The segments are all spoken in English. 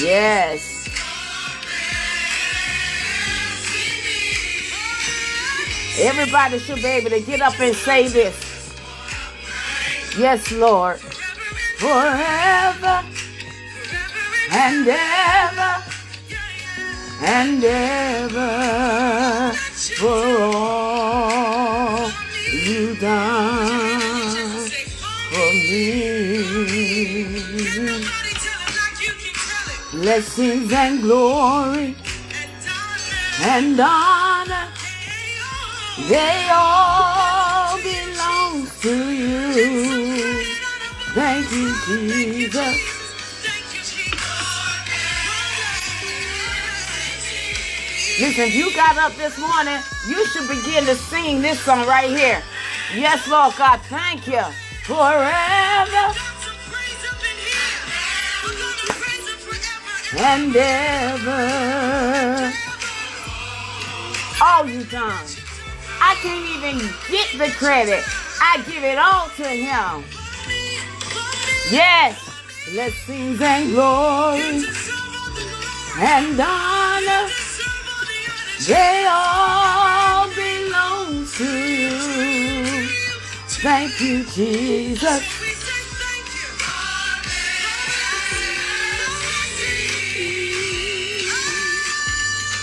Yes. Everybody should be able to get up and say this. Yes, Lord. Forever and ever and ever for all you done Blessings and glory and honor they all belong to you. Thank you, Jesus. Listen, you got up this morning, you should begin to sing this song right here. Yes, Lord God, thank you. Forever and ever. All you done. I can't even get the credit. I give it all to him. Yes, blessings and glory and honor, they all belong to you. Thank you, Jesus.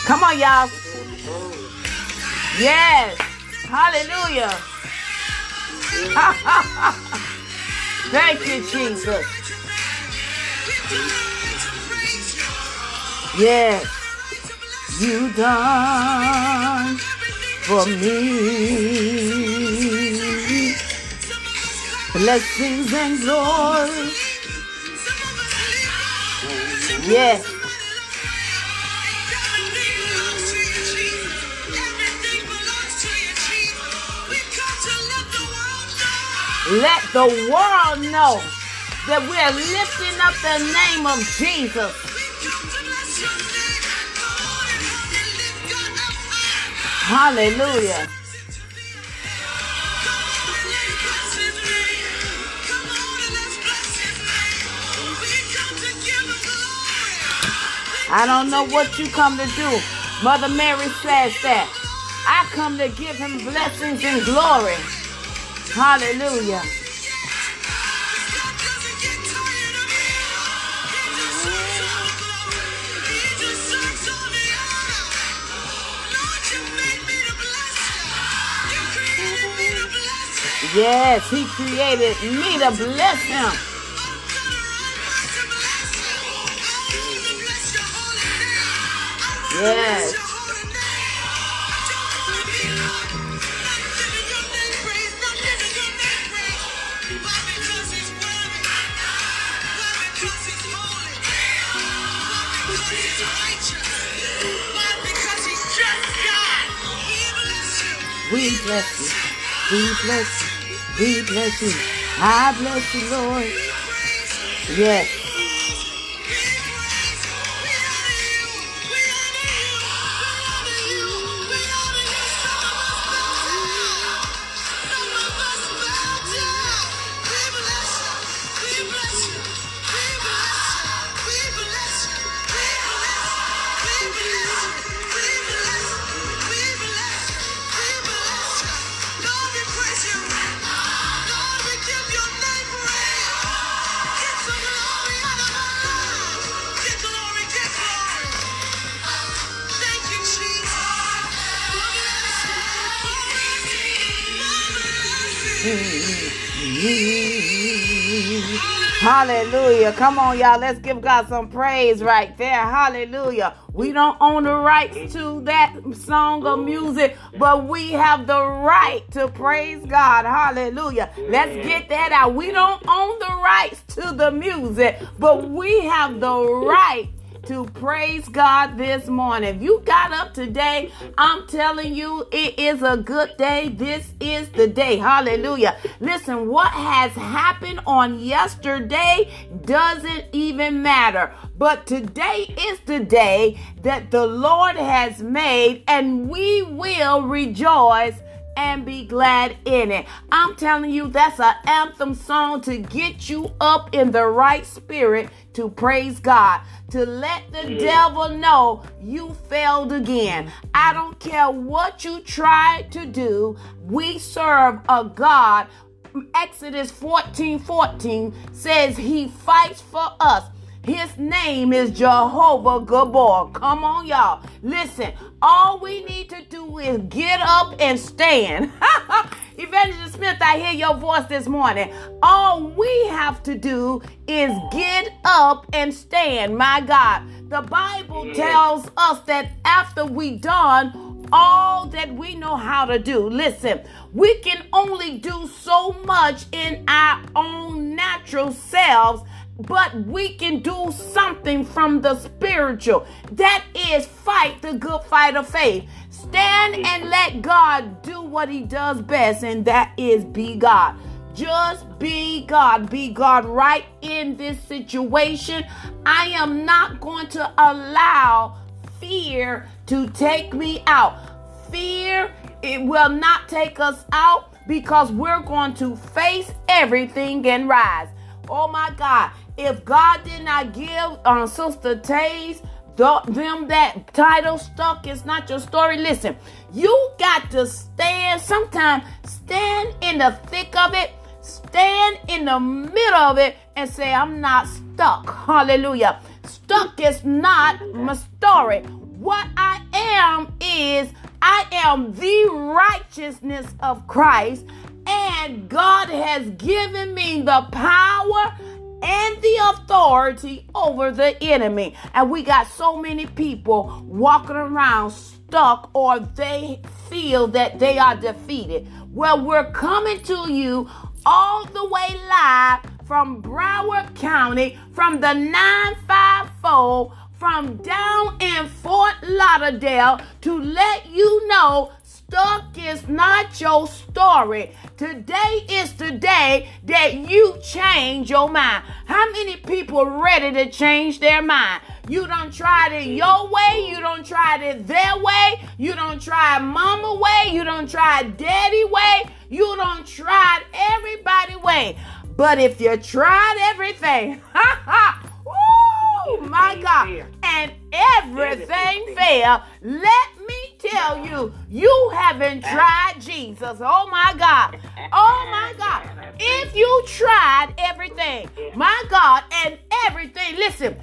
Come on, y'all. Yes. Hallelujah. Thank you, Jesus. Yes. You done for me. Blessings and glory. Yes. Let the world know that we're lifting up the name of Jesus. Hallelujah. I don't know what you come to do. Mother Mary says that. I come to give him blessings and glory. Hallelujah. Yes, he created me to bless him. Yes. We bless you. We bless you. We bless you. I bless you, Lord. Yes. Hallelujah. Come on, y'all. Let's give God some praise right there. Hallelujah. We don't own the rights to that song or music, but we have the right to praise God. Hallelujah. Let's get that out. We don't own the rights to the music, but we have the right to praise God this morning. If you got up today, I'm telling you, it is a good day. This is the day. Hallelujah. Listen, what has happened on yesterday doesn't even matter. But today is the day that the Lord has made, and we will rejoice and be glad in it. I'm telling you, that's an anthem song to get you up in the right spirit to praise God, to let the devil know you failed again. I don't care what you tried to do, we serve a God. Exodus 14 14 says he fights for us. His name is Jehovah Gibbor. Come on, y'all. Listen, all we need to do is get up and stand. Evangelist Smith, I hear your voice this morning. All we have to do is get up and stand. My God, the Bible mm. tells us that after we done all that we know how to do. Listen, we can only do so much in our own natural selves but we can do something from the spiritual. That is fight the good fight of faith. Stand and let God do what he does best, and that is be God. Just be God. Be God right in this situation. I am not going to allow fear to take me out. Fear, it will not take us out because we're going to face everything and rise. Oh my God. If God did not give uh, Sister Tays them that title stuck is not your story. Listen, you got to stand, sometimes stand in the thick of it, stand in the middle of it, and say, I'm not stuck. Hallelujah. Stuck is not my story. What I am is I am the righteousness of Christ, and God has given me the power and the authority over the enemy. And we got so many people walking around stuck or they feel that they are defeated. Well, we're coming to you all the way live from Broward County, from the 954, from down in Fort Lauderdale to let you know Stuck is not your story. Today is the day that you change your mind. How many people ready to change their mind? You don't try it your way. You don't try it their way. You don't try mama way. You don't try daddy way. You don't try everybody way. But if you tried everything, ha ha, woo, my God, and everything failed, let me tell you, you haven't tried Jesus. Oh my God. Oh my God. If you tried everything, my God, and everything, listen,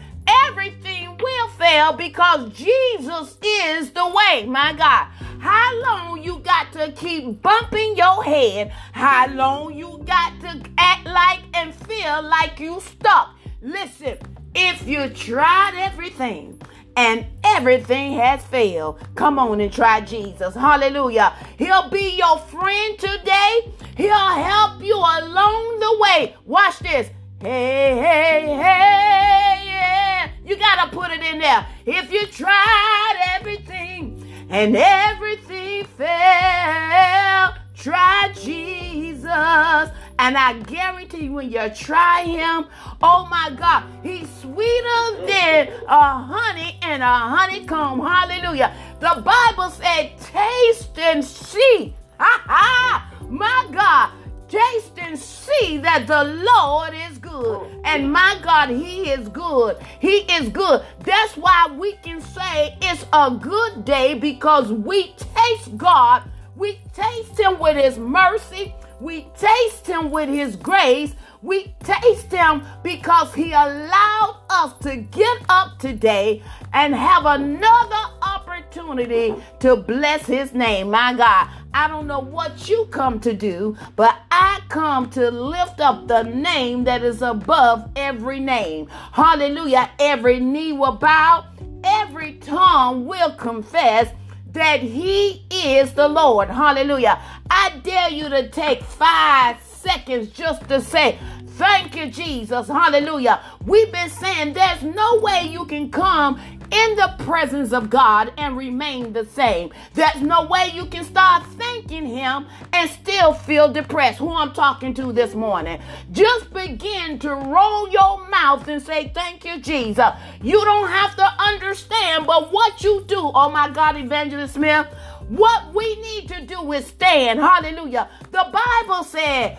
everything will fail because Jesus is the way, my God. How long you got to keep bumping your head? How long you got to act like and feel like you stuck? Listen, if you tried everything, and everything has failed. Come on and try Jesus. Hallelujah. He'll be your friend today. He'll help you along the way. Watch this. Hey, hey, hey, yeah. You got to put it in there. If you tried everything and everything failed, try Jesus. And I guarantee you, when you try him, oh my God, he's sweeter than a honey and a honeycomb. Hallelujah. The Bible said, taste and see. Ha ha! My God, taste and see that the Lord is good. And my God, He is good. He is good. That's why we can say it's a good day because we taste God. We taste Him with His mercy. We taste him with his grace. We taste him because he allowed us to get up today and have another opportunity to bless his name. My God, I don't know what you come to do, but I come to lift up the name that is above every name. Hallelujah. Every knee will bow, every tongue will confess that he is the Lord. Hallelujah. I dare you to take five seconds just to say, Thank you, Jesus. Hallelujah. We've been saying there's no way you can come in the presence of God and remain the same. There's no way you can start thanking Him and still feel depressed. Who I'm talking to this morning. Just begin to roll your mouth and say, Thank you, Jesus. You don't have to understand, but what you do, oh my God, Evangelist Smith What we need to do is stand. Hallelujah. The Bible said,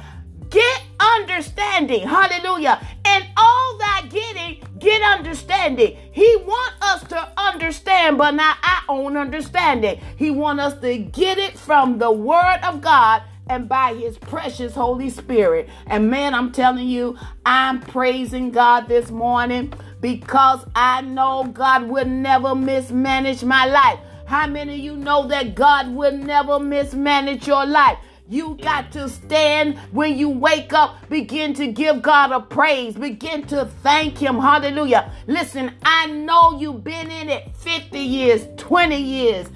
get understanding. Hallelujah. And all that getting, get understanding. He want us to understand, but not our own understanding. He want us to get it from the word of God and by his precious Holy Spirit. And man, I'm telling you, I'm praising God this morning because I know God will never mismanage my life. How many of you know that God will never mismanage your life? You got to stand when you wake up, begin to give God a praise, begin to thank Him. Hallelujah. Listen, I know you've been in it 50 years, 20 years,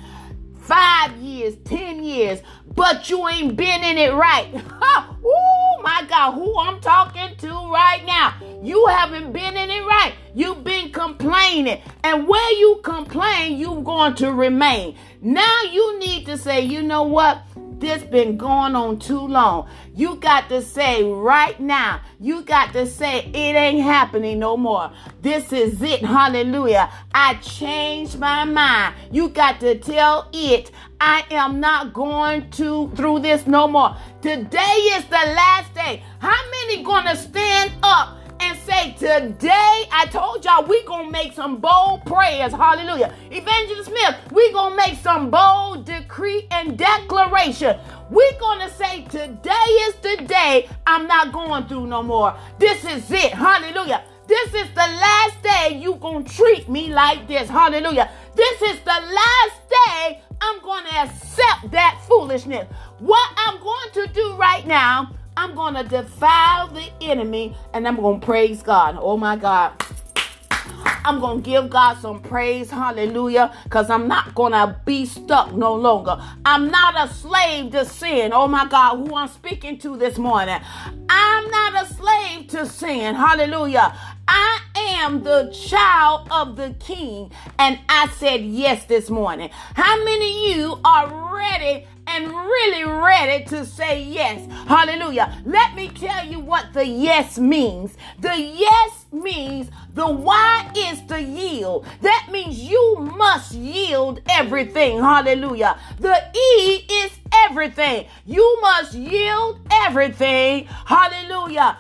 five years, 10 years, but you ain't been in it right. oh my God, who I'm talking to right now. You haven't been in it right. You've been complaining. And where you complain, you're going to remain. Now you need to say, you know what? This been going on too long. You got to say right now. You got to say it ain't happening no more. This is it. Hallelujah. I changed my mind. You got to tell it I am not going to through this no more. Today is the last day. How many gonna stand up and say, Today, I told y'all we gonna make some bold prayers. Hallelujah. Evangelist Smith, we gonna make some bold decree and declaration. we gonna say, Today is the day I'm not going through no more. This is it. Hallelujah. This is the last day you gonna treat me like this. Hallelujah. This is the last day I'm to accept that foolishness. What I'm going to do right now, I'm going to defile the enemy and I'm going to praise God. Oh my God. I'm going to give God some praise. Hallelujah. Because I'm not going to be stuck no longer. I'm not a slave to sin. Oh my God, who I'm speaking to this morning. I'm not a slave to sin. Hallelujah. I am the child of the king. And I said yes this morning. How many of you are ready and really ready to say yes. Hallelujah. Let me tell you what the yes means. The yes means the Y is to yield. That means you must yield everything. Hallelujah. The E is everything. You must yield everything. Hallelujah.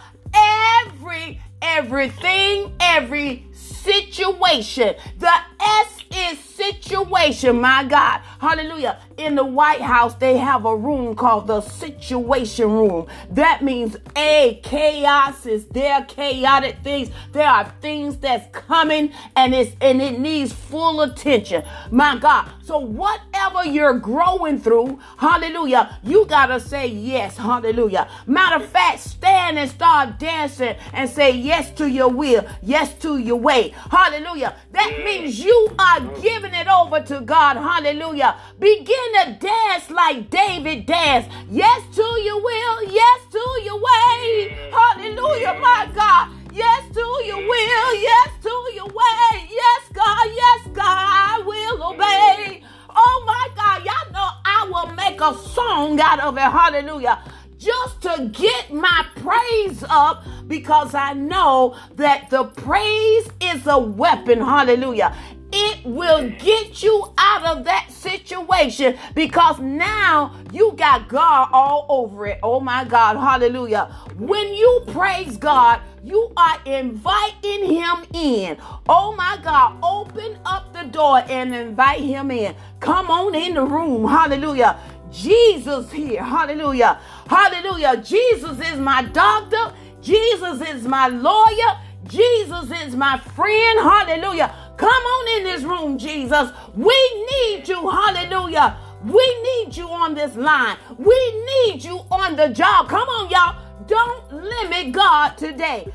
Every, everything, every situation. The S is situation, my God. Hallelujah. In the White House, they have a room called the Situation Room. That means A, chaos is there, chaotic things. There are things that's coming and it's and it needs full attention. My God. So whatever you're growing through, hallelujah, you gotta say yes, hallelujah. Matter of fact, stand and start dancing and say yes to your will, yes to your way. Hallelujah. That means you are giving it over to God. Hallelujah. Begin to dance like David danced. Yes to your will, yes to your way. Hallelujah, my God. Yes to your will, yes to your way. Yes, God, yes, God, I will obey. Oh my God, y'all know I will make a song out of it. Hallelujah just to get my praise up because I know that the praise is a weapon. Hallelujah. It will get you out of that situation because now you got God all over it. Oh my God. Hallelujah. When you praise God, you are inviting him in. Oh my God. Open up the door and invite him in. Come on in the room. Hallelujah. Jesus here. Hallelujah. Hallelujah. Jesus is my doctor. Jesus is my lawyer. Jesus is my friend. Hallelujah. Come on in this room, Jesus. We need you. Hallelujah. We need you on this line. We need you on the job. Come on, y'all. Don't limit God today.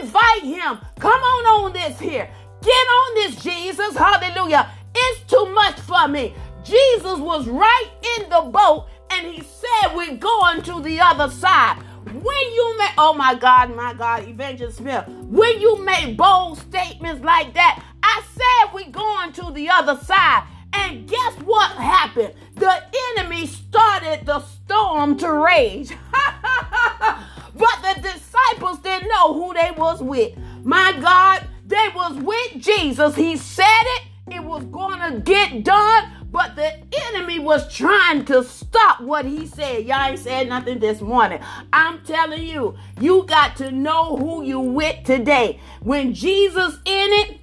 Invite him. Come on on this here. Get on this, Jesus. Hallelujah. It's too much for me. Jesus was right in the boat and he said, We're going to the other side. When you make, oh my God, my God, Evangelist Smith, when you make bold statements like that, I said we're going to the other side. And guess what happened? The enemy started the storm to rage. but the disciples didn't know who they was with. My God, they was with Jesus. He said it. It was going to get done but the enemy was trying to stop what he said. Y'all ain't said nothing this morning. I'm telling you, you got to know who you with today. When Jesus in it,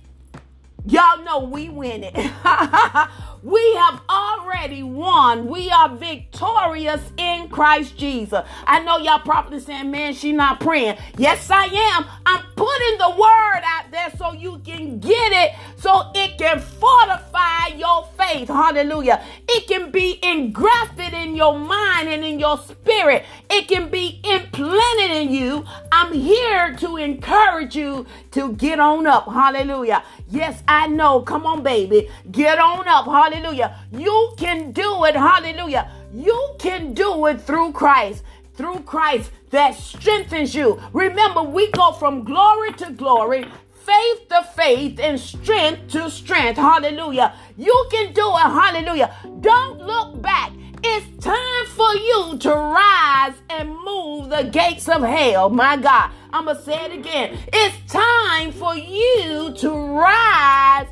y'all know we win it. We have already won. We are victorious in Christ Jesus. I know y'all probably saying, man, she not praying. Yes, I am. I'm putting the word out there so you can get it, so it can fortify your faith. Hallelujah. It can be engrafted in your mind and in your spirit. It can be implanted in you. I'm here to encourage you to get on up. Hallelujah. Yes, I know. Come on, baby. Get on up. Hallelujah. You can do it. Hallelujah. You can do it through Christ. Through Christ that strengthens you. Remember, we go from glory to glory, faith to faith, and strength to strength. Hallelujah. You can do it. Hallelujah. Don't look back. It's time for you to rise and move the gates of hell. My God. I'm going to say it again. It's time for you to rise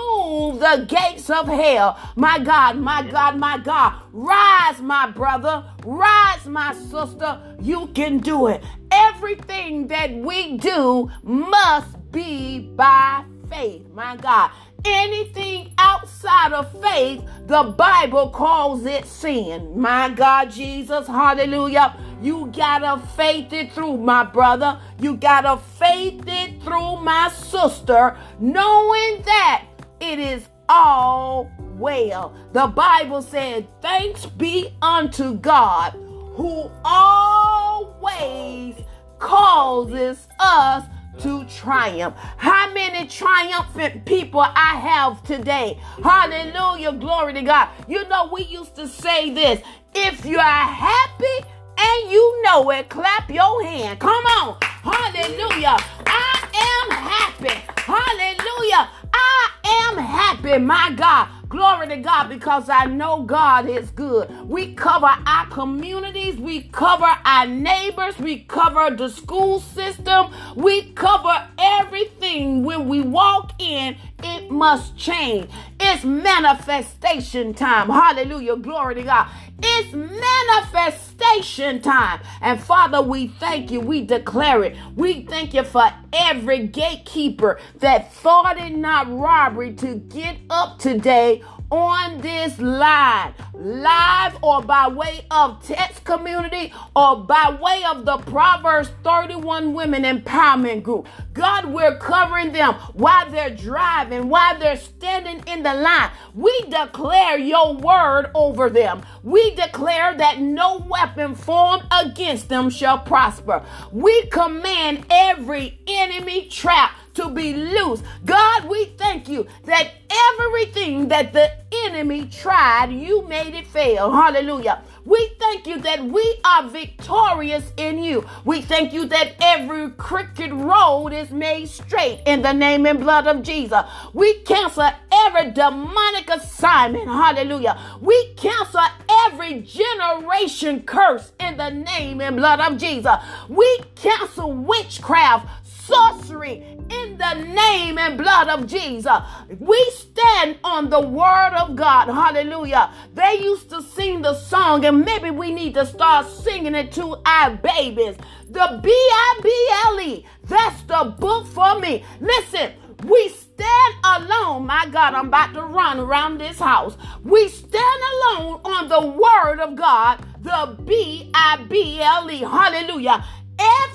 and move the gates of hell. My God, my God, my God. Rise, my brother. Rise, my sister. You can do it. Everything that we do must be by faith. My God. Anything outside of faith, the Bible calls it sin. My God, Jesus, hallelujah. You gotta faith it through, my brother. You gotta faith it through, my sister, knowing that it is all well. The Bible said, Thanks be unto God who always causes us to triumph. How many triumphant people I have today? Hallelujah. Glory to God. You know, we used to say this if you are happy and you know it, clap your hand. Come on. Hallelujah. I am happy. Hallelujah. I am happy, my God. Glory to God because I know God is good. We cover our communities, we cover our neighbors, we cover the school system, we cover everything. When we walk in, it must change. It's manifestation time. Hallelujah. Glory to God. It's manifestation time. And Father, we thank you. We declare it. We thank you for every gatekeeper that thought it not robbery to get up today on this line, live or by way of text community or by way of the Proverbs 31 Women Empowerment Group. God, we're covering them while they're driving, while they're standing in the line. We declare your word over them. We declare that no weapon formed against them shall prosper. We command every enemy trap to be loose. God, we thank you that everything that the enemy tried, you made it fail. Hallelujah. We thank you that we are victorious in you. We thank you that every crooked road is made straight in the name and blood of Jesus. We cancel every demonic assignment. Hallelujah. We cancel every generation curse in the name and blood of Jesus. We cancel witchcraft sorcery in the name and blood of Jesus. We stand on the word of God. Hallelujah. They used to sing the song, and maybe we need to start singing it to our babies. The B I B L E. That's the book for me. Listen, we stand alone. My God, I'm about to run around this house. We stand alone on the word of God, the B I B L E. Hallelujah.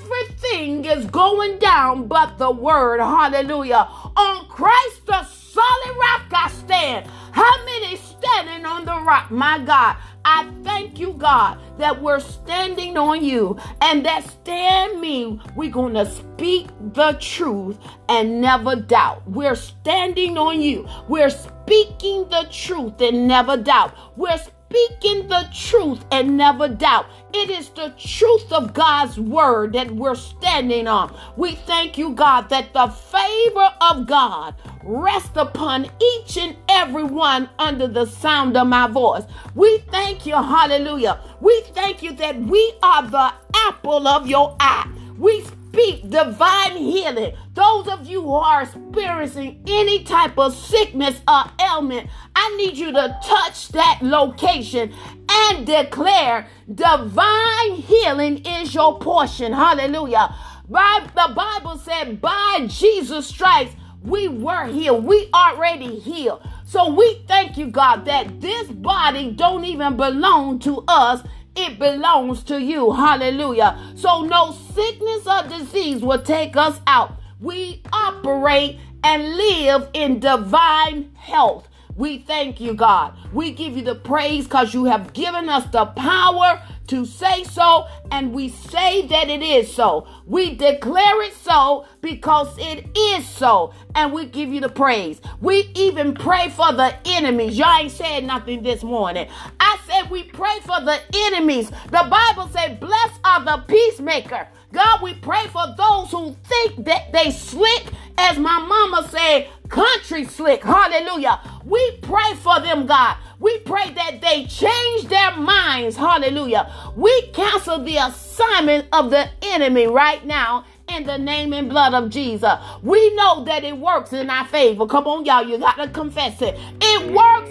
Everything is going down but the word. Hallelujah. On Christ, the solid rock I stand. How many standing on the rock? My God, I thank you, God, that we're standing on you and that stand me. We're going to speak the truth and never doubt. We're standing on you. We're speaking the truth and never doubt. We're speaking the truth and never doubt. It is the truth of God's word that we're standing on. We thank you, God, that the favor of God rest upon each and every one under the sound of my voice. We thank you, hallelujah. We thank you that we are the apple of your eye. We speak divine healing. Those of you who are experiencing any type of sickness or ailment, I need you to touch that location and declare divine healing is your portion. Hallelujah. By, the Bible said, by Jesus' stripes, we were healed. We already healed. So we thank you, God, that this body don't even belong to us. It belongs to you. Hallelujah. So no sickness or disease will take us out. We operate and live in divine health. We thank you, God. We give you the praise because you have given us the power to say so, and we say that it is so. We declare it so because it is so, and we give you the praise. We even pray for the enemies. Y'all ain't said nothing this morning. I said we pray for the enemies. The Bible said, Blessed are the peacemaker. God, we pray for those who think that they slick, as my mama said, country slick. Hallelujah. We pray for them, God. We pray that they change their minds. Hallelujah. We cancel the assignment of the enemy right now in the name and blood of Jesus. We know that it works in our favor. Come on, y'all. You got to confess it. It works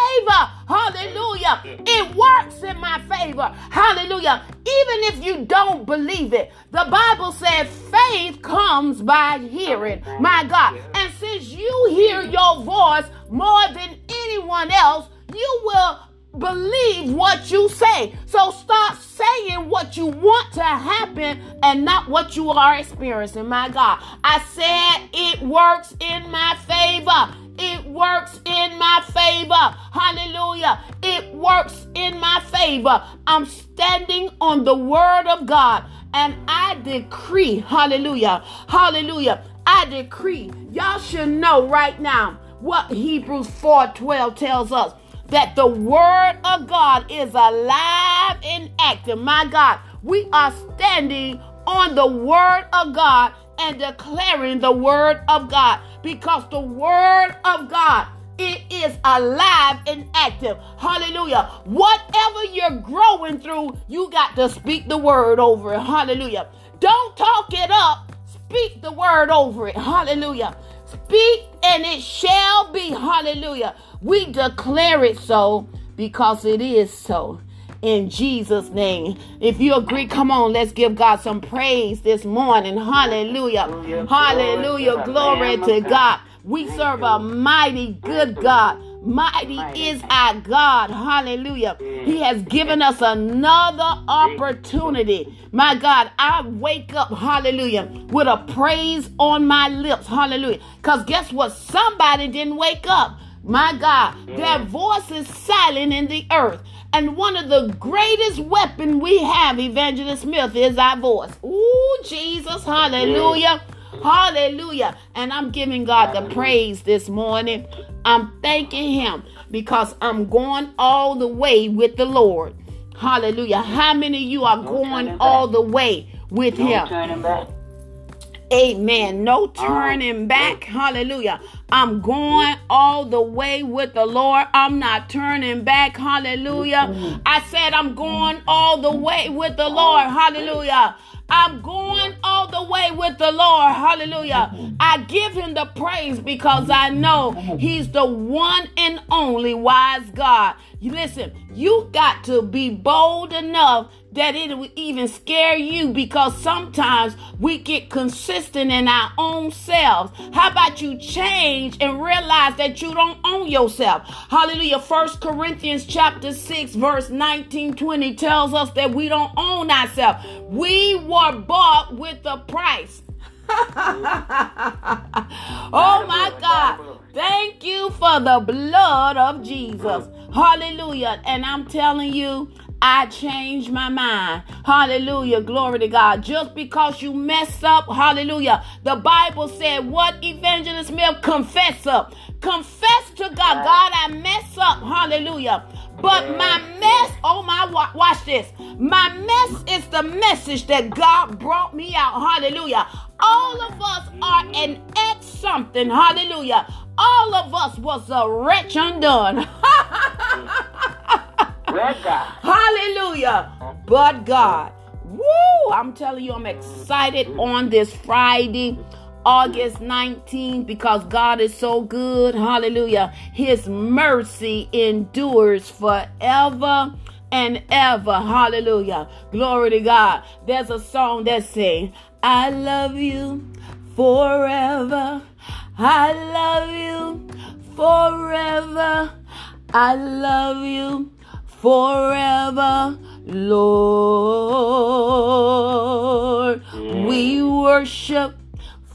favor. Hallelujah. It works in my favor. Hallelujah. Even if you don't believe it, the Bible says faith comes by hearing. My God. And since you hear your voice more than anyone else, you will believe what you say. So start saying what you want to happen and not what you are experiencing. My God, I said it works in my favor. It works in my favor. Hallelujah. It works in my favor. I'm standing on the word of God and I decree, hallelujah, hallelujah. I decree, y'all should know right now what Hebrews 4:12 tells us that the word of God is alive and active. My God, we are standing on the word of God and declaring the word of God because the word of God it is alive and active. Hallelujah. Whatever you're growing through, you got to speak the word over it. Hallelujah. Don't talk it up. Speak the word over it. Hallelujah. Speak and it shall be. Hallelujah. We declare it so because it is so in Jesus' name. If you agree, come on, let's give God some praise this morning. Hallelujah. Hallelujah. Hallelujah. Glory to God. We serve a mighty good God. Mighty is our God. Hallelujah. He has given us another opportunity. My God, I wake up, hallelujah, with a praise on my lips. Hallelujah. Because guess what? Somebody didn't wake up. My God, their voice is silent in the earth. And one of the greatest weapon we have, Evangelist Smith, is our voice. Ooh, Jesus, hallelujah. Hallelujah. And I'm giving God the praise this morning. I'm thanking him because I'm going all the way with the Lord. Hallelujah. How many of you are going all the way with him? Amen. No turning back. Hallelujah. I'm going all the way with the Lord. I'm not turning back. Hallelujah. I said I'm going all the way with the Lord. Hallelujah. I'm going all the way with the Lord. Hallelujah. I give him the praise because I know he's the one and only wise God. Listen, you got to be bold enough that it will even scare you because sometimes we get consistent in our own selves. How about you change and realize that you don't own yourself? Hallelujah. First Corinthians chapter 6 verse 19 20 tells us that we don't own ourselves. We were bought with a price. oh my God. Thank you for the blood of Jesus. Hallelujah. And I'm telling you, I changed my mind. Hallelujah. Glory to God. Just because you mess up, hallelujah. The Bible said, What evangelist Smith confess up? Confess to God. God, I mess up. Hallelujah. But my mess, oh my, watch this. My mess is the message that God brought me out. Hallelujah. All of us are an ex something. Hallelujah. All of us was a wretch undone. Hallelujah. But God. Woo! I'm telling you, I'm excited on this Friday. August 19th because God is so good. Hallelujah. His mercy endures forever and ever. Hallelujah. Glory to God. There's a song that says, I love you forever. I love you forever. I love you forever, Lord. We worship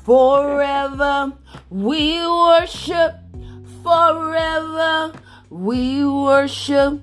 forever. We worship forever. We worship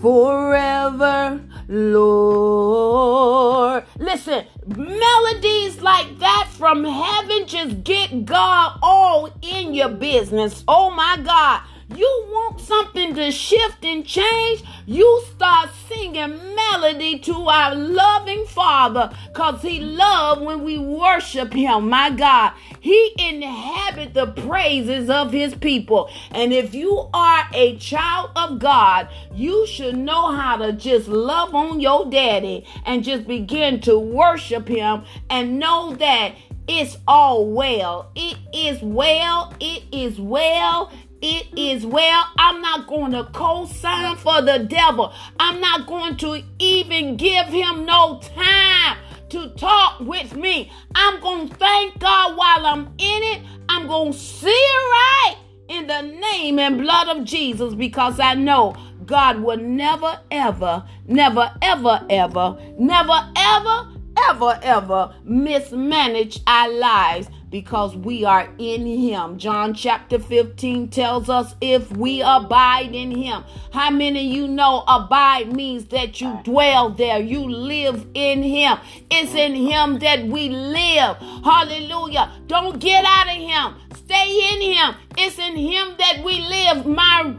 forever, Lord. Listen, melodies like that from heaven just get God all in your business. Oh my God. You want something to shift and change? You start singing melody to our loving Father because He loves when we worship Him. My God, He inhabit the praises of His people. And if you are a child of God, you should know how to just love on your daddy and just begin to worship Him and know that it's all well. It is well. It is well it is well. I'm not going to co sign for the devil. I'm not going to even give him no time to talk with me. I'm going to thank God while I'm in it. I'm going to see it right in the name and blood of Jesus because I know God will never, ever, never, ever, ever, never, ever, ever, ever mismanage our lives because we are in him. John chapter 15 tells us if we abide in him. How many you know abide means that you dwell there, you live in him. It's in him that we live. Hallelujah. Don't get out of him. Stay in him. It's in him that we live. My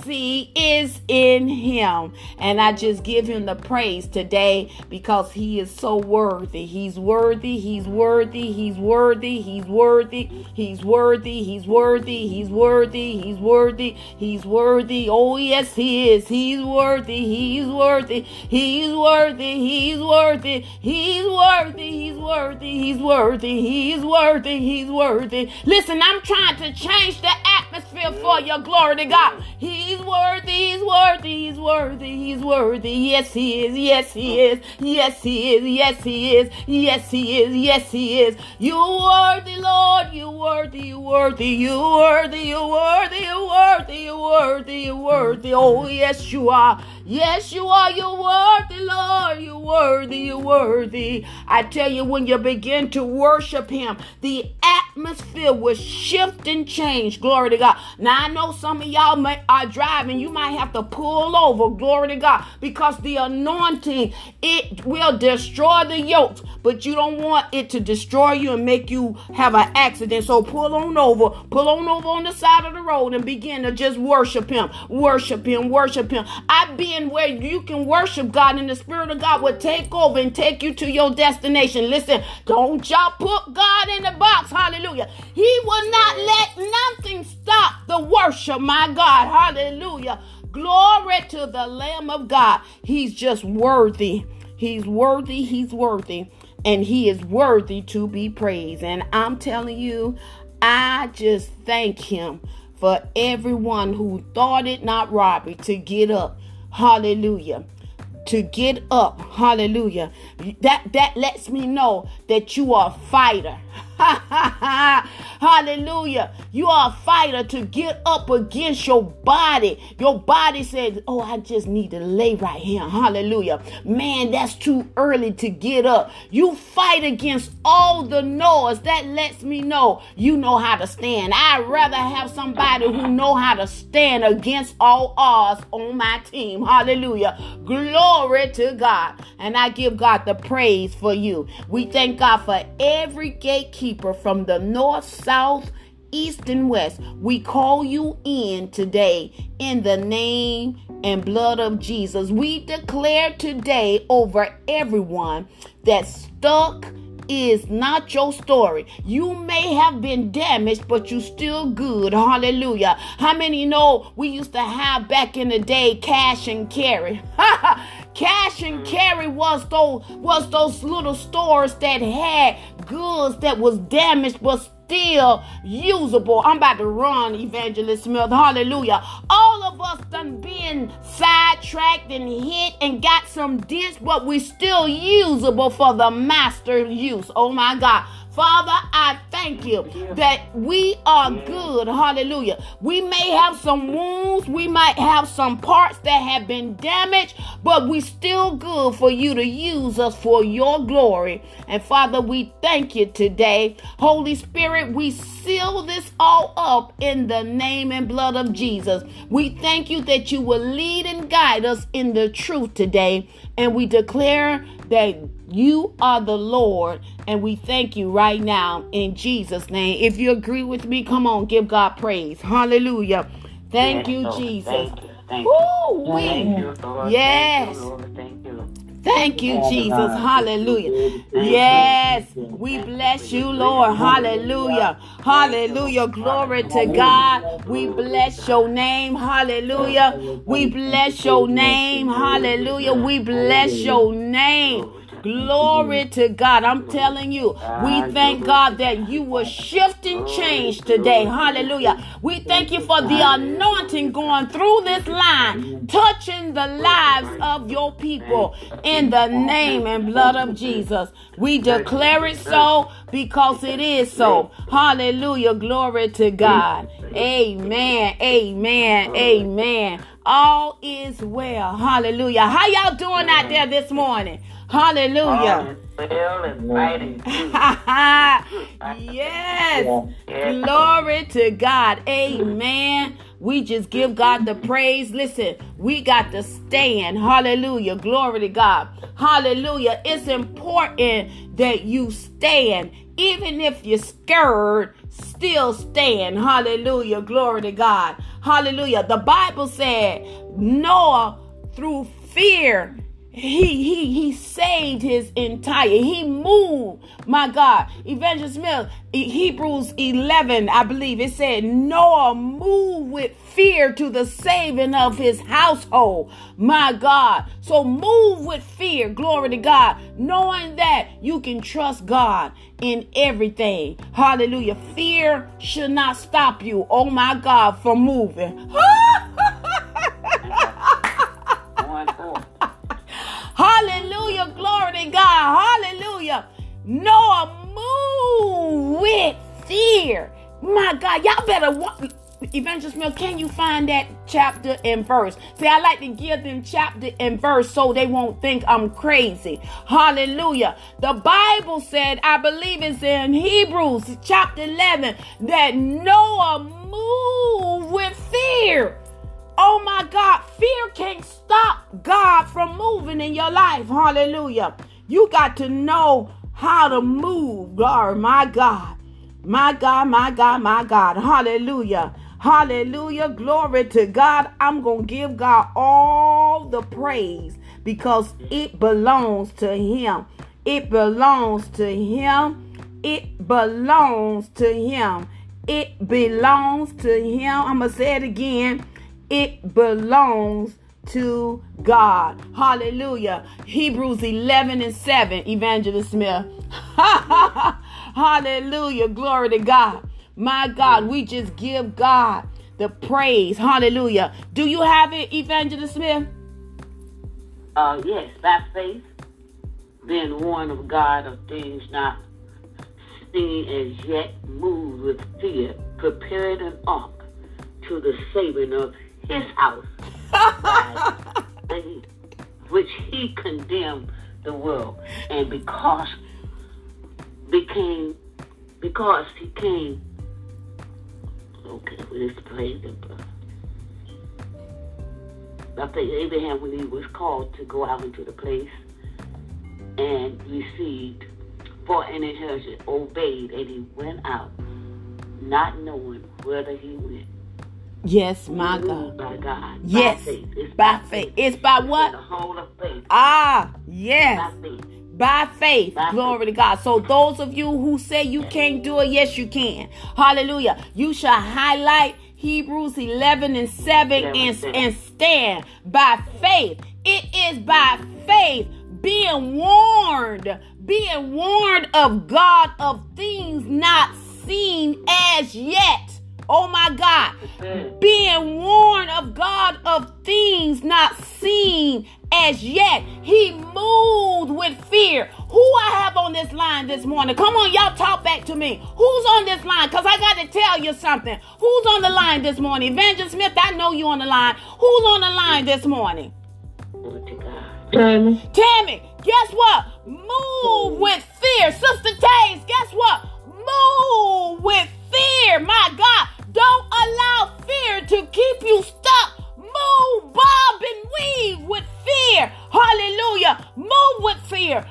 residency is in him. And I just give him the praise today because he is so worthy. He's worthy. He's worthy. He's worthy. He's worthy. He's worthy. He's worthy. He's worthy. He's worthy. He's worthy. Oh, yes, he is. He's worthy. He's worthy. He's worthy. He's worthy. He's worthy. He's worthy. He's worthy. He's worthy. He's worthy. Listen, I'm trying to change the atmosphere for your glory to God. He's worthy, he's worthy, he's worthy, he's worthy. Yes, he is, yes, he is, yes, he is, yes, he is, yes, he is, yes, he is. You worthy, Lord, you worthy, you worthy, you worthy, you worthy, you worthy, you worthy, you worthy. Oh, yes, you are. Yes, you are. You're worthy, Lord. You're worthy. You're worthy. I tell you, when you begin to worship Him, the atmosphere will shift and change. Glory to God. Now, I know some of y'all may, are driving. You might have to pull over. Glory to God. Because the anointing, it will destroy the yokes. But you don't want it to destroy you and make you have an accident. So pull on over. Pull on over on the side of the road and begin to just worship Him. Worship Him. Worship Him. I've been where you can worship God and the Spirit of God will take over and take you to your destination. Listen, don't y'all put God in the box. Hallelujah. He will not let nothing stop the worship, my God. Hallelujah. Glory to the Lamb of God. He's just worthy. He's worthy. He's worthy. And he is worthy to be praised. And I'm telling you, I just thank him for everyone who thought it not robbery to get up Hallelujah. To get up. Hallelujah. That that lets me know that you are a fighter. Hallelujah. You are a fighter to get up against your body. Your body says, Oh, I just need to lay right here. Hallelujah. Man, that's too early to get up. You fight against all the noise. That lets me know you know how to stand. I'd rather have somebody who know how to stand against all odds on my team. Hallelujah. Glory to God. And I give God the praise for you. We thank God for every gatekeeper keeper from the north, south, east, and west. We call you in today in the name and blood of Jesus. We declare today over everyone that stuck is not your story. You may have been damaged, but you still good. Hallelujah. How many know we used to have back in the day cash and carry? Cash and carry was those was those little stores that had goods that was damaged but still usable. I'm about to run, Evangelist Smith. Hallelujah. All of us done been sidetracked and hit and got some dents, but we still usable for the master use. Oh my God. Father, I thank you that we are good. Hallelujah. We may have some wounds, we might have some parts that have been damaged, but we still good for you to use us for your glory. And Father, we thank you today. Holy Spirit, we seal this all up in the name and blood of Jesus. We thank you that you will lead and guide us in the truth today. And we declare that you are the Lord, and we thank you right now in Jesus' name. If you agree with me, come on, give God praise. Hallelujah. Thank yes, you, Lord. Jesus. Thank you. Thank you. Thank you, Lord. Yes. Thank you, Lord. Thank you. Thank you, Jesus. Hallelujah. Yes, we bless you, Lord. Hallelujah. Hallelujah. Glory to God. We bless your name. Hallelujah. We bless your name. Hallelujah. We bless your name. Glory to God. I'm telling you, we thank God that you were shifting change today. Hallelujah. We thank you for the anointing going through this line, touching the lives of your people in the name and blood of Jesus. We declare it so because it is so. Hallelujah. Glory to God. Amen. Amen. Amen. All is well. Hallelujah. How y'all doing out there this morning? Hallelujah. yes. Glory to God. Amen. We just give God the praise. Listen, we got to stand. Hallelujah. Glory to God. Hallelujah. It's important that you stand. Even if you're scared, still stand. Hallelujah. Glory to God. Hallelujah. The Bible said Noah through fear he he he saved his entire he moved my god. Evangelist mill hebrews 11 i believe it said noah moved with fear to the saving of his household. My god. So move with fear glory to god knowing that you can trust god in everything. Hallelujah. Fear should not stop you. Oh my god from moving Hallelujah. Glory to God. Hallelujah. Noah move with fear. My God, y'all better walk. Evangelist Mill, can you find that chapter and verse? See, I like to give them chapter and verse so they won't think I'm crazy. Hallelujah. The Bible said, I believe it's in Hebrews chapter 11, that Noah moved with fear. Oh my God, fear can't stop God from moving in your life. Hallelujah. You got to know how to move, Glory, my God. My God, my God, my God. Hallelujah. Hallelujah. Glory to God. I'm going to give God all the praise because it belongs to Him. It belongs to Him. It belongs to Him. It belongs to Him. I'm going to say it again. It belongs to God. Hallelujah. Hebrews 11 and 7, Evangelist Smith. Hallelujah. Glory to God. My God, we just give God the praise. Hallelujah. Do you have it, Evangelist Smith? Uh, yes, by faith, being warned of God of things not seen as yet, moved with fear, prepared an ark to the saving of his house, which he condemned the world, and because became because he came. Okay, let's praise him. I think Abraham, when he was called to go out into the place and received for an inheritance, obeyed, and he went out, not knowing whither he went. Yes, my God. By God. Yes. By faith. It's by, by faith. It's by what? The whole of faith. Ah, yes. By faith. By faith. By Glory faith. to God. So those of you who say you can't do it, yes, you can. Hallelujah. You shall highlight Hebrews 11 and 7 and, and stand by faith It is by faith being warned, being warned of God of things not seen as yet. Oh my God. Being warned of God of things not seen as yet. He moved with fear. Who I have on this line this morning? Come on, y'all talk back to me. Who's on this line? Because I got to tell you something. Who's on the line this morning? Evangelist Smith, I know you on the line. Who's on the line this morning? Tammy. Tammy, guess what? Move with fear. Sister Taze, guess what? Move with fear. My God, don't allow fear to keep you stuck. Move, bob, and weave with fear. Hallelujah. Move with fear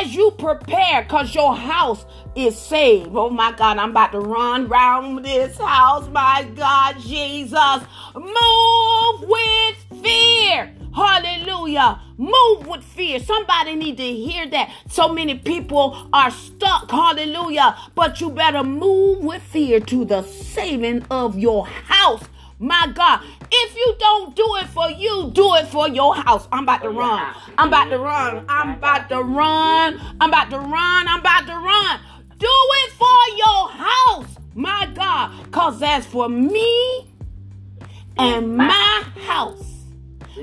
as you prepare because your house is saved. Oh my God, I'm about to run round this house. My God, Jesus. Move with fear. Hallelujah. Move with fear. Somebody need to hear that. So many people are stuck. Hallelujah. But you better move with fear to the saving of your house. My God, if you don't do it for you, do it for your house. I'm about to run. I'm about to run. I'm about to run. I'm about to run. I'm about to run. Do it for your house. My God. Because as for me and my house,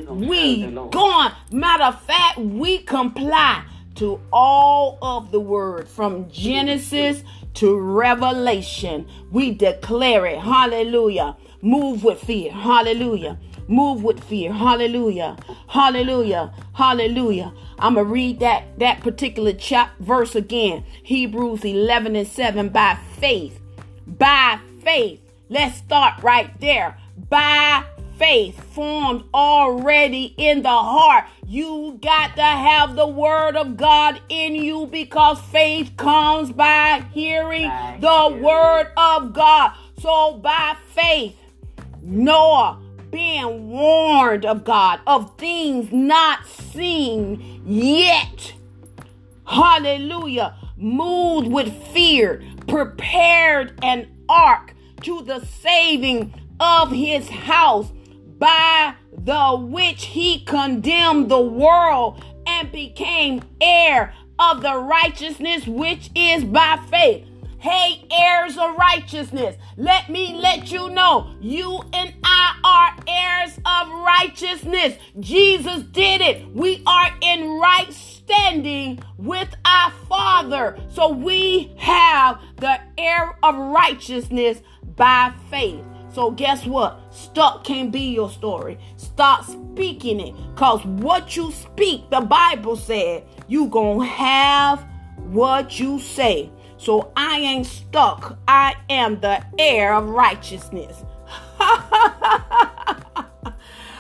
we going. Matter of fact, we comply to all of the word from Genesis to Revelation. We declare it. Hallelujah. Move with fear. Hallelujah. Move with fear. Hallelujah. Hallelujah. Hallelujah. I'm going to read that, that particular chap verse again. Hebrews 11 and 7. By faith. By faith. Let's start right there. By faith formed already in the heart. You got to have the word of God in you because faith comes by hearing the word of God. So by faith, Noah being warned of God of things not seen yet. Hallelujah. Moved with fear, prepared an ark to the saving of his house, by the which he condemned the world and became heir of the righteousness which is by faith. Hey, heirs of righteousness, let me let you know you and I are heirs of righteousness. Jesus did it. We are in right standing with our Father. So we have the heir of righteousness by faith. So guess what? Stuck can be your story. Stop speaking it. Cause what you speak, the Bible said, you gonna have what you say. So I ain't stuck. I am the heir of righteousness.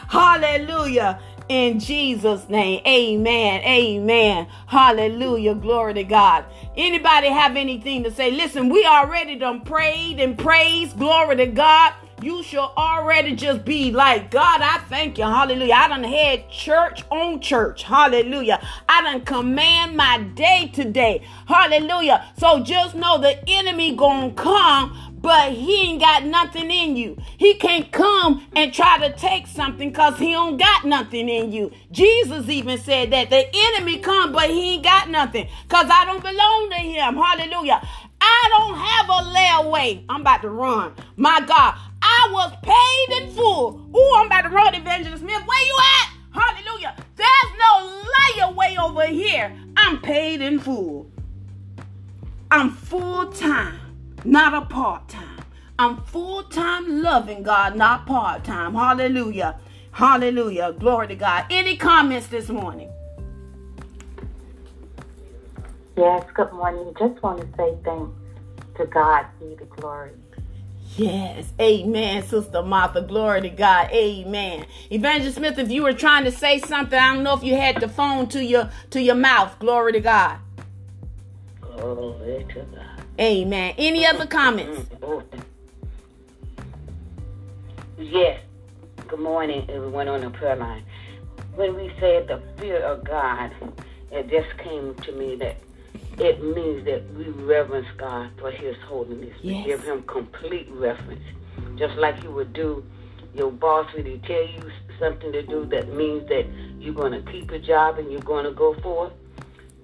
Hallelujah. In Jesus' name. Amen. Amen. Hallelujah. Glory to God. Anybody have anything to say? Listen, we already done prayed and praised. Glory to God you should already just be like, God, I thank you. Hallelujah. I done had church on church. Hallelujah. I done command my day today. Hallelujah. So just know the enemy gonna come, but he ain't got nothing in you. He can't come and try to take something because he don't got nothing in you. Jesus even said that the enemy come, but he ain't got nothing because I don't belong to him. Hallelujah. I don't have a layaway. I'm about to run. My God, I was paid in full. Ooh, I'm about to run, Evangelist Smith. Where you at? Hallelujah. There's no layaway over here. I'm paid in full. I'm full time, not a part time. I'm full time loving God, not part time. Hallelujah. Hallelujah. Glory to God. Any comments this morning? Yes, good morning. Just want to say thanks to God be the glory. Yes, amen, Sister Martha. Glory to God, amen. Evangelist Smith, if you were trying to say something, I don't know if you had the phone to your to your mouth. Glory to God. Glory to God. Amen. Any other comments? Yes. Good morning, everyone on the prayer line. When we said the fear of God, it just came to me that it means that we reverence God for His holiness. Yes. We give Him complete reverence. Just like you would do your boss when he tell you something to do that means that you're going to keep a job and you're going to go forth,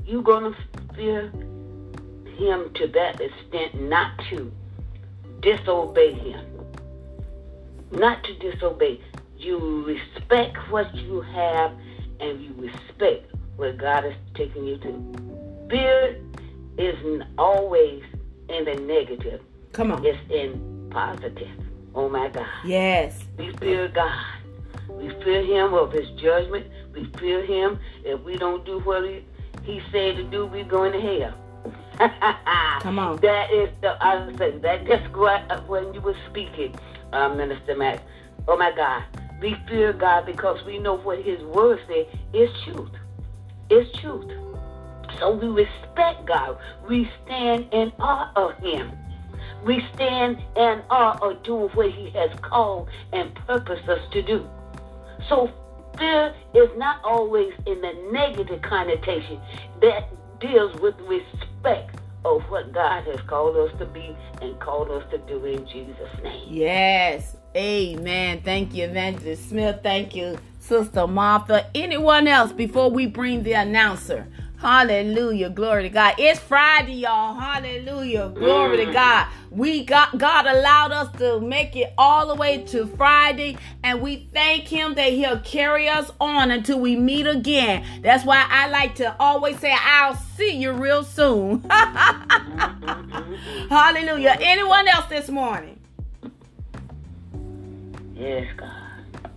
you're going to fear him to that extent not to disobey him. Not to disobey. You respect what you have and you respect where God is taking you to. Fear isn't always in the negative. Come on. It's in positive. Oh my God. Yes. We fear God. We fear him of his judgment. We fear him. If we don't do what he, he said to do, we're going to hell. Come on. That is the I say that just what uh, when you were speaking, uh, Minister Mack. Oh my God. We fear God because we know what his word says is truth. It's truth. So we respect God. We stand in awe of him. We stand in awe of doing what he has called and purposed us to do. So fear is not always in the negative connotation that deals with respect of what God has called us to be and called us to do in Jesus' name. Yes. Amen. Thank you, Evangelist Smith. Thank you, Sister Martha. Anyone else before we bring the announcer? Hallelujah. Glory to God. It's Friday, y'all. Hallelujah. Glory to God. We got God allowed us to make it all the way to Friday, and we thank Him that He'll carry us on until we meet again. That's why I like to always say, I'll see you real soon. Hallelujah. Anyone else this morning? Yes, God.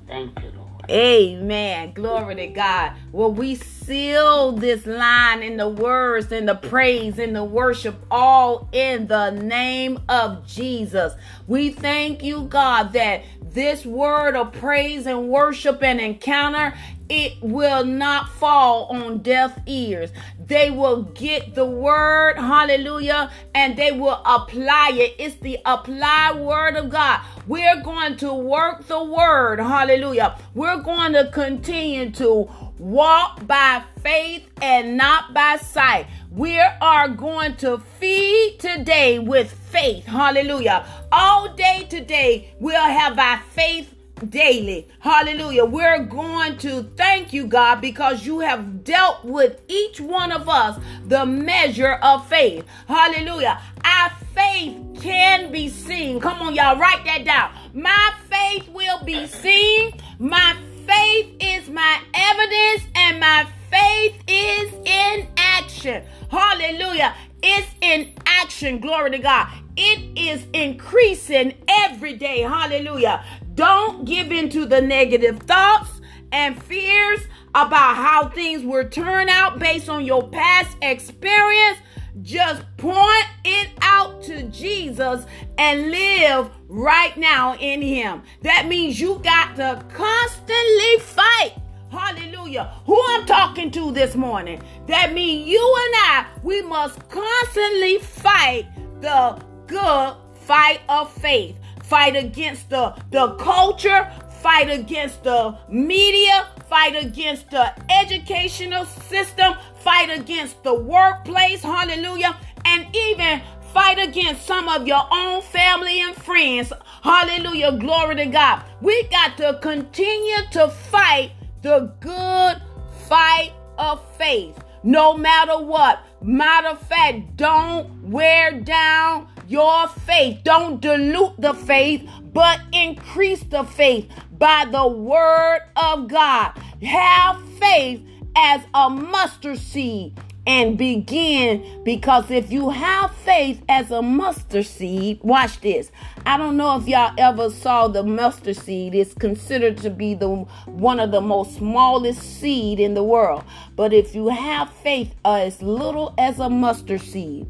Thank you. Amen. Glory to God. Well, we seal this line in the words and the praise and the worship all in the name of Jesus. We thank you, God, that this word of praise and worship and encounter it will not fall on deaf ears. They will get the word, hallelujah, and they will apply it. It's the applied word of God. We're going to work the word, hallelujah. We're going to continue to walk by faith and not by sight. We are going to feed today with faith, hallelujah. All day today, we'll have our faith daily. Hallelujah. We're going to thank you, God, because you have dealt with each one of us the measure of faith. Hallelujah. Our faith can be seen. Come on, y'all, write that down. My faith will be seen. My faith is my evidence, and my faith is in action. Hallelujah. It's in action. Glory to God. It is increasing every day. Hallelujah. Don't give in to the negative thoughts and fears about how things will turn out based on your past experience. Just point it out to Jesus and live right now in Him. That means you got to constantly fight. Hallelujah. Who I'm talking to this morning. That means you and I, we must constantly fight the good fight of faith. Fight against the, the culture, fight against the media, fight against the educational system, fight against the workplace, hallelujah, and even fight against some of your own family and friends. Hallelujah, glory to God. We got to continue to fight the good fight of faith, no matter what. Matter of fact, don't wear down your faith. Don't dilute the faith, but increase the faith by the word of God. Have faith as a mustard seed and begin because if you have faith as a mustard seed, watch this. I don't know if y'all ever saw the mustard seed. It's considered to be the one of the most smallest seed in the world. But if you have faith as little as a mustard seed,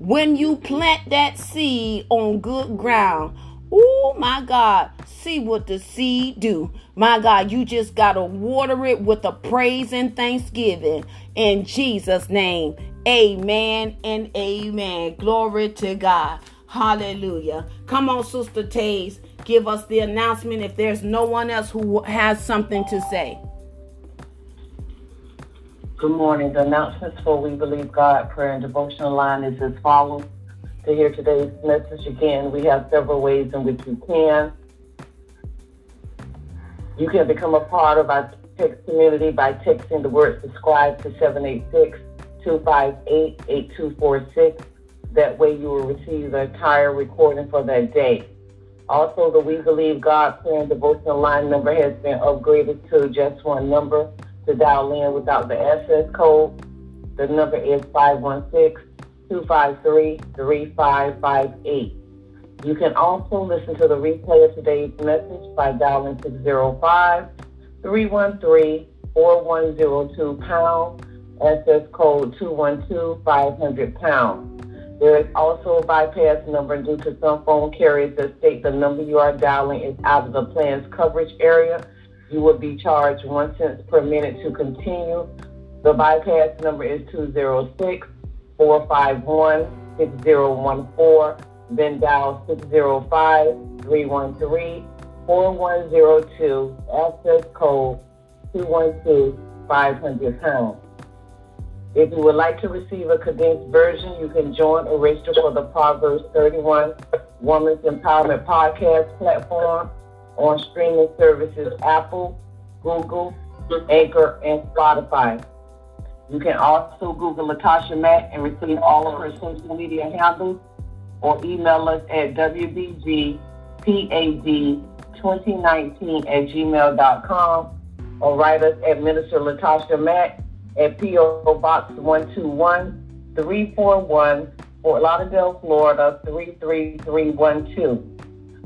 when you plant that seed on good ground, Oh my God, see what the seed do. My God, you just got to water it with a praise and thanksgiving. In Jesus' name, amen and amen. Glory to God. Hallelujah. Come on, Sister Taze, give us the announcement if there's no one else who has something to say. Good morning. The announcements for We Believe God prayer and devotional line is as follows to hear today's message again, we have several ways in which you can. You can become a part of our text community by texting the word subscribe to 786 258 8246. That way you will receive the entire recording for that day. Also, the We Believe God Prayer and Devotional line number has been upgraded to just one number to dial in without the SS code. The number is 516 253 3558. You can also listen to the replay of today's message by dialing 605 313 4102 pound, SS code 212 500 pound. There is also a bypass number due to some phone carriers that state the number you are dialing is out of the plan's coverage area. You will be charged one cent per minute to continue. The bypass number is 206 451 6014 then dial 605-313-4102, access code 212 500 pounds. If you would like to receive a condensed version, you can join or register for the Proverbs 31 Women's Empowerment Podcast platform on streaming services Apple, Google, Anchor, and Spotify. You can also Google Latasha Mack and receive all of her social media handles or email us at wbgpad2019 at gmail.com or write us at Minister Latasha Mack at P.O. Box 121 341 Fort Lauderdale, Florida 33312.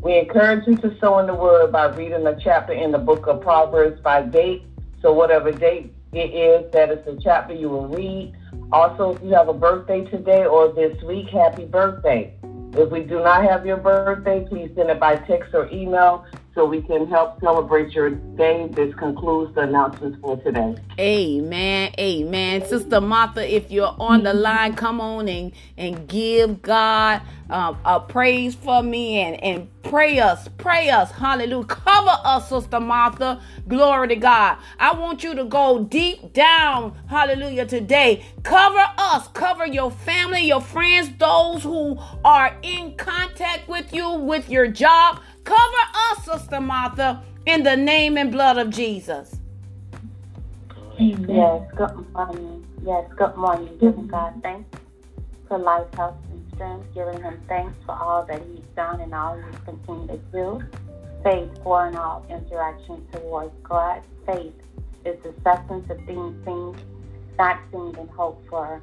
We encourage you to sow in the word by reading a chapter in the book of Proverbs by date. So whatever date it is, that is the chapter you will read. Also, if you have a birthday today or this week, happy birthday. If we do not have your birthday, please send it by text or email so we can help celebrate your day. This concludes the announcements for today. Amen. Amen. Sister Martha, if you're on the line, come on and, and give God um, a praise for me and, and pray us, pray us. Hallelujah. Cover us, Sister Martha. Glory to God. I want you to go deep down, hallelujah, today. Cover us, cover your family, your friends, those who are in contact with you, with your job. Cover us, Sister Martha, in the name and blood of Jesus. Amen. Yes, good morning. Yes, good morning, giving God thanks for life, health, and strength, giving him thanks for all that he's done and all he's continued to do. Faith for in all interaction towards God. Faith is the substance of things seen, not seen and hoped for.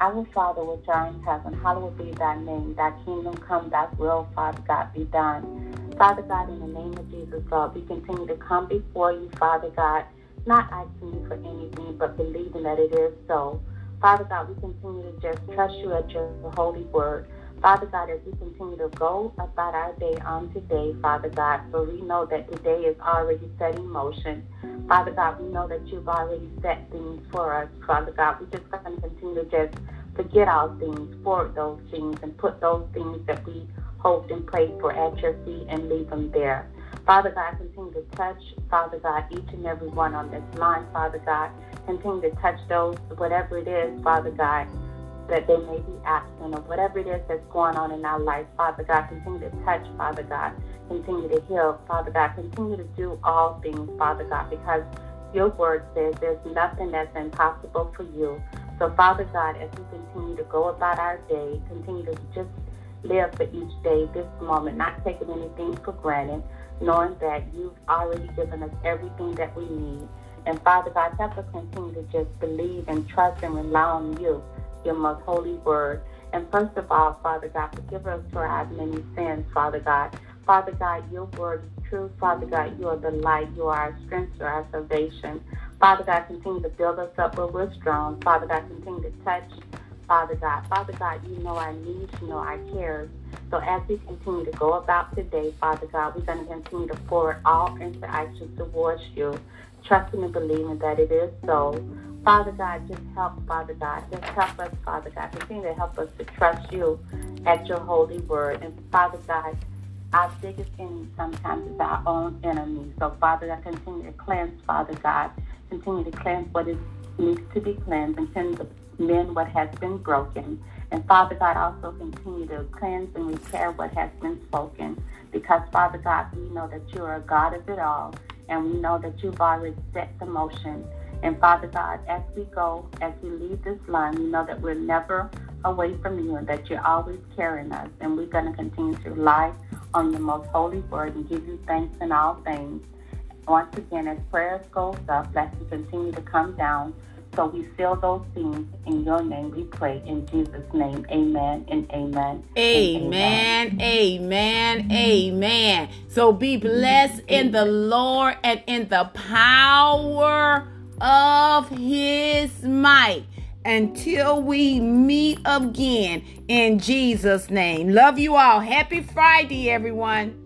Our Father which art in heaven, hallowed be thy name. Thy kingdom come, thy will, Father God, be done. Father God, in the name of Jesus, God, we continue to come before you, Father God, not asking you for anything, but believing that it is so. Father God, we continue to just trust you at your holy word. Father God, as we continue to go about our day on today, Father God, for we know that today is already set in motion. Father God, we know that you've already set things for us. Father God, we just going to continue to just forget all things, forward those things, and put those things that we hoped and prayed for at your feet and leave them there. Father God, continue to touch, Father God, each and every one on this line, Father God. Continue to touch those, whatever it is, Father God, that they may be absent or whatever it is that's going on in our life, Father God. Continue to touch, Father God. Continue to heal, Father God. Continue to do all things, Father God, because your word says there's nothing that's impossible for you. So, Father God, as we continue to go about our day, continue to just live for each day, this moment, not taking anything for granted, knowing that you've already given us everything that we need. And Father God, help us continue to just believe and trust and rely on you, your most holy word. And first of all, Father God, forgive us for our many sins, Father God. Father God, your word is true. Father God, you are the light. You are our strength. You are our salvation. Father God, continue to build us up where we're strong. Father God, continue to touch. Father God, Father God, you know our needs, you know our cares. So as we continue to go about today, Father God, we're going to continue to forward all interactions towards you trusting and believing that it is so. Father God, just help, Father God. Just help us, Father God. Continue to help us to trust you at your holy word. And Father God, our biggest enemy sometimes is our own enemy. So, Father God, continue to cleanse, Father God. Continue to cleanse what is, needs to be cleansed and to mend what has been broken. And Father God, also continue to cleanse and repair what has been spoken. Because, Father God, we know that you are a God of it all And we know that you've already set the motion. And Father God, as we go, as we leave this line, we know that we're never away from you and that you're always carrying us. And we're going to continue to rely on your most holy word and give you thanks in all things. Once again, as prayers goes up, you continue to come down. So we seal those things in your name. We pray in Jesus' name. Amen and amen. Amen. Amen. Amen. So be blessed in the Lord and in the power of his might until we meet again in Jesus' name. Love you all. Happy Friday, everyone.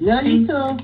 Love you too.